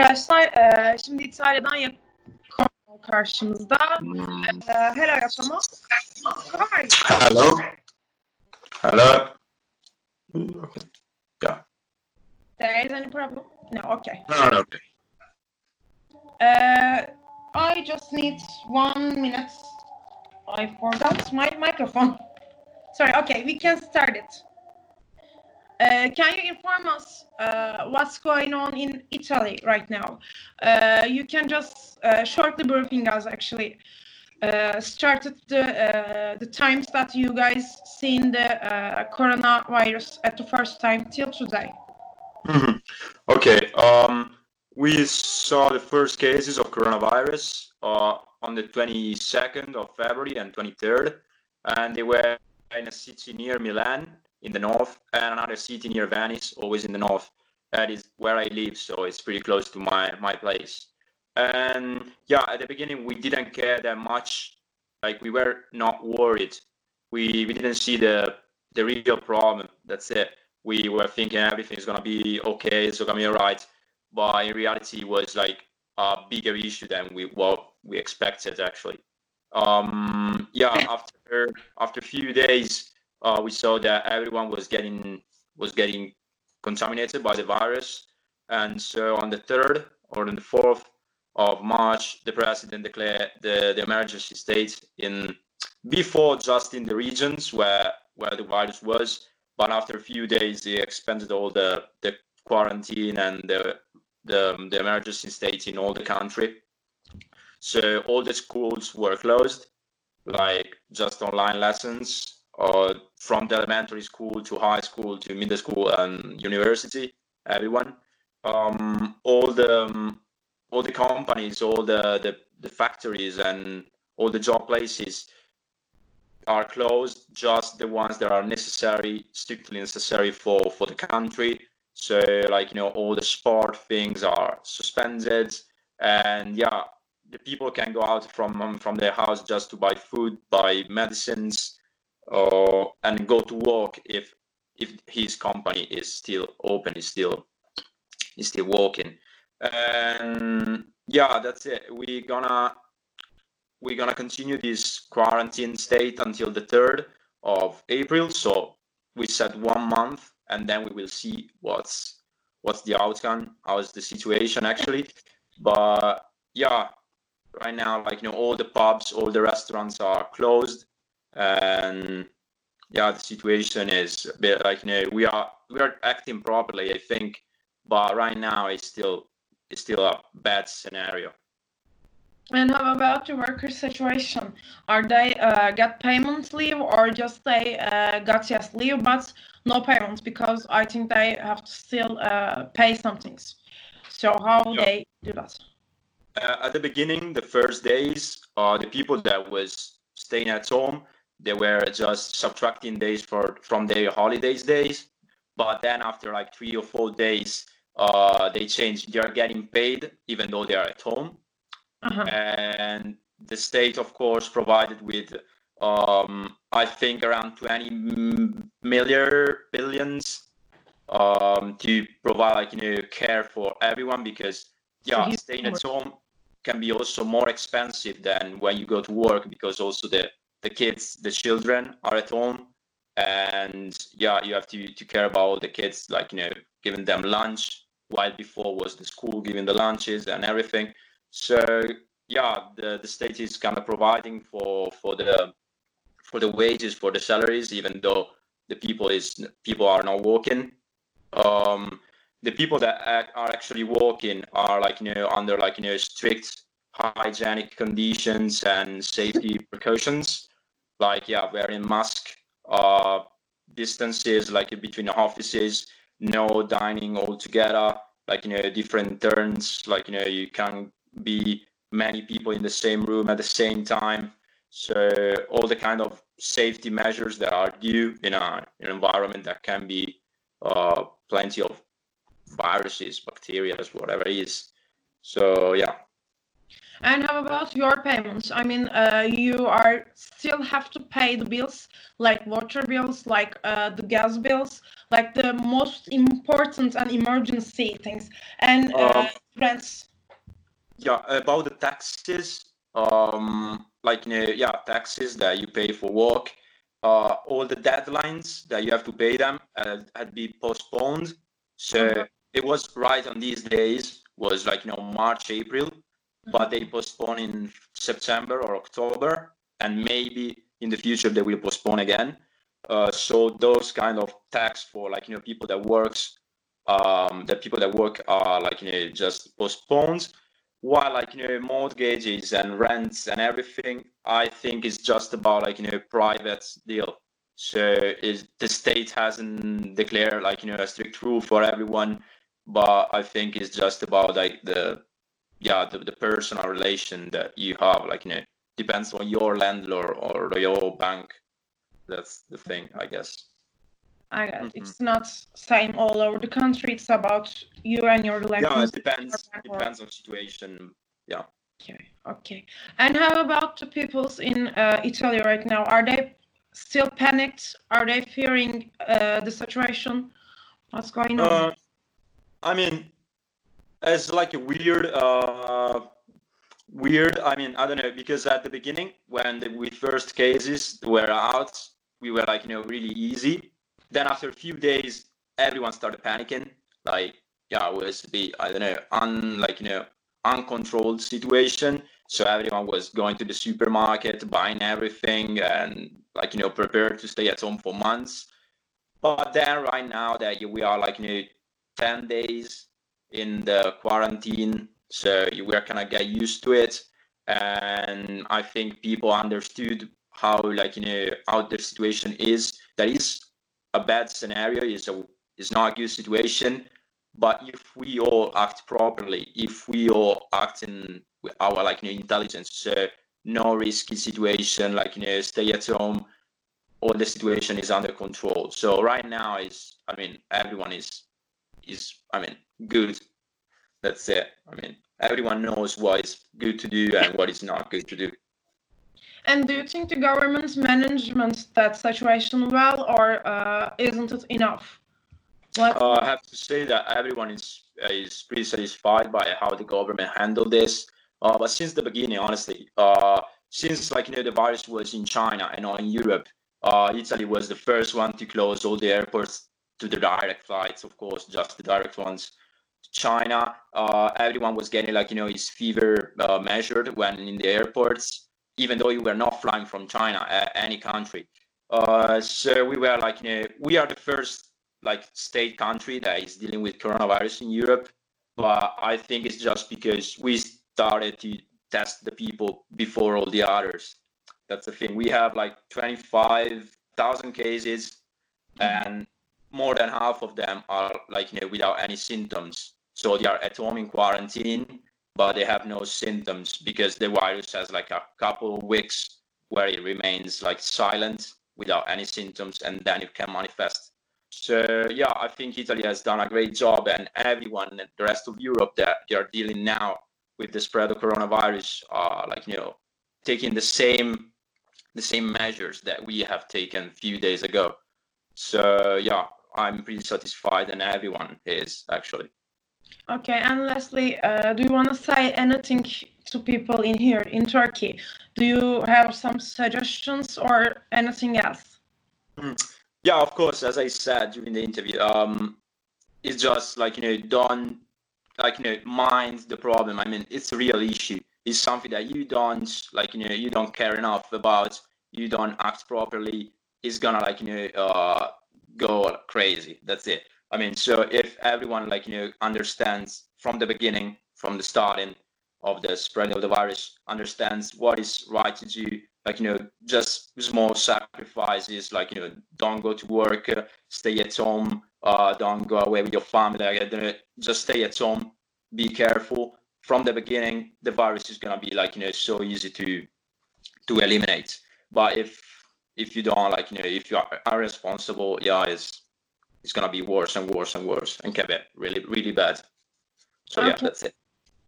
arkadaşlar. Ee, şimdi İtalya'dan yakın karşımızda. Ee, hello, are you? Hello. Hello. Okay. Yeah. There is any problem? No, okay. No. Okay. Uh, I just need one minute. I forgot my microphone. Sorry, okay, we can start it. Uh, can you inform us uh, what's going on in Italy right now? Uh, you can just uh, shortly briefing us actually. Uh, started the uh, the times that you guys seen the coronavirus at the first time till today. Mhm. Okay. Um, we saw the first cases of coronavirus on the 22nd of February and 23rd, and they were in a city near Milan in the north, and another city near Venice, always in the north. That is where I live, so it's pretty close to my my place. And yeah, at the beginning we didn't care that much. Like we were not worried. We we didn't see the the real problem. That's it. We were thinking everything's gonna be okay, it's gonna be alright. But in reality, it was like a bigger issue than we what we expected actually. Um, yeah, after after a few days, uh, we saw that everyone was getting was getting contaminated by the virus, and so on the third or on the fourth of March, the president declared the, the emergency state in before just in the regions where where the virus was, but after a few days, they expanded all the the quarantine and the the, the emergency state in all the country. So all the schools were closed, like just online lessons, from the elementary school to high school to middle school and university. Everyone, um, all the um, all the companies, all the, the the factories, and all the job places are closed. Just the ones that are necessary, strictly necessary for for the country. So like you know, all the sport things are suspended, and yeah, the people can go out from from their house just to buy food, buy medicines, or and go to work if if his company is still open, is still is still working. And yeah, that's it. We're gonna we're gonna continue this quarantine state until the third of April. So we said one month, and then we will see what's what's the outcome, how's the situation actually. But yeah, right now, like you know, all the pubs, all the restaurants are closed, and yeah, the situation is a bit like you know we are we are acting properly, I think, but right now it's still it's still a bad scenario. And how about the worker situation? Are they uh, get payment leave or just they uh, got yes leave but no payments because I think they have to still uh, pay some things. So how Yeah. they do that? uh, at the beginning, the first days, uh, the people that was staying at home, they were just subtracting days for from their holidays days. But then after like three or four days, uh, they changed. They are getting paid even though they are at home, Uh-huh. and the state, of course, provided with um, I think around 20 m- million billions um, to provide like you know care for everyone because yeah, he's staying at home can be also more expensive than when you go to work because also the the kids, the children are at home, and yeah, you have to to care about the kids, like you know, giving them lunch. While before was the school giving the lunches and everything. So yeah, the the state is kind of providing for for the for the wages for the salaries, even though the people is people are not working. Um, the people that are actually working are like you know under like you know strict hygienic conditions and safety precautions like yeah wearing mask uh distances like between offices no dining all together like you know different turns like you know you can be many people in the same room at the same time so all the kind of safety measures that are due in a an environment that can be uh plenty of viruses, bacteria, whatever it is. So yeah, And how about your payments? I mean, uh, you are still have to pay the bills, like water bills, like uh, the gas bills, like the most important and emergency things. And uh, Um, rents. Yeah, about the taxes, um, like you know, yeah, taxes that you pay for work, uh, all the deadlines that you have to pay them uh, had been postponed. So Mhm. it was right on these days was like you know March, April, but they postpone in September or October, and maybe in the future they will postpone again. Uh, so those kind of tax for like you know people that works, um, the people that work are like you know just postponed. While like you know mortgages and rents and everything, I think is just about like you know private deal. So the state hasn't declared like you know a strict rule for everyone, but I think it's just about like the yeah the, the personal relation that you have like you know depends on your landlord or your bank that's the thing i guess I guess Mhm. it's not same all over the country. It's about you and your landlord yeah it depends depends on situation yeah Okay, okay. And how about the peoples in uh, Italy right now? Are they still panicked? Are they fearing uh, the situation? What's going on? uh, i mean it's like a weird uh weird i mean i don't know because at the beginning when the we first cases were out we were like you know really easy. Then after a few days everyone started panicking. Like yeah it was the i don't know un like you know uncontrolled situation. So everyone was going to the supermarket buying everything and like you know prepared to stay at home for months. But then right now that we are like you know 10 days in the quarantine so you were kind of get used to it. And i think people understood how like you know how the situation is. That is a bad scenario is a is not a good situation. But if we all act properly if we all act in our like you know intelligence so no risky situation like you know stay at home all the situation is under control. So right now is i mean everyone is is i mean good that's it i mean everyone knows what is good to do and what is not good to do And do you think the government manages that situation well, or uh, isn't it enough? What? Uh, I have to say that everyone is is pretty satisfied by how the government handled this. Uh, but since the beginning, honestly, uh, since like you know the virus was in China and not in Europe, uh, Italy was the first one to close all the airports to the direct flights, of course, just the direct ones. to China, uh, everyone was getting like you know his fever uh, measured when in the airports, even though you were not flying from China, uh, any country. Uh, so we were like, you know, we are the first like state country that is dealing with coronavirus in Europe. But I think it's just because we started to test the people before all the others. That's the thing. We have like 25,000 cases, and more than half of them are like you know without any symptoms. So they are at home in quarantine, but they have no symptoms because the virus has like a couple of weeks where it remains like silent without any symptoms, and then it can manifest. So yeah, I think Italy has done a great job, and everyone, the rest of Europe that they are dealing now with the spread of coronavirus, are like you know taking the same the same measures that we have taken a few days ago. So yeah, I'm pretty satisfied, and everyone is actually. Okay, and lastly, uh, do you want to say anything to people in here in Turkey? Do you have some suggestions or anything else? Yeah, of course. As I said during the interview, um, it's just like you know, don't like you know, mind the problem. I mean, it's a real issue. It's something that you don't like you know, you don't care enough about. You don't act properly. It's gonna like you know, uh, go crazy. That's it. I mean, so if everyone like you know understands from the beginning, from the starting of the spread of the virus, understands what is right to do, like you know, just small sacrifices, like you know, don't go to work, stay at home, uh, don't go away with your family, just stay at home, be careful. From the beginning, the virus is gonna be like you know so easy to to eliminate. But if if you don't like you know if you are irresponsible, yeah, it's it's gonna be worse and worse and worse and can be really really bad. So yeah, Okay. that's it.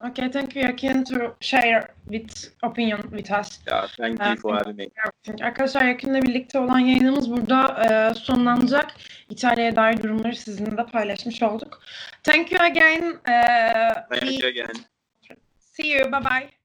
Okay, thank you Yakin to share with opinion with us. Yeah, thank you for having me. Arkadaşlar yakında birlikte olan yayınımız burada e, sonlanacak. İtalya'ya dair durumları sizinle de paylaşmış olduk. Thank you again. E, Thank we you again. see you. Bye bye.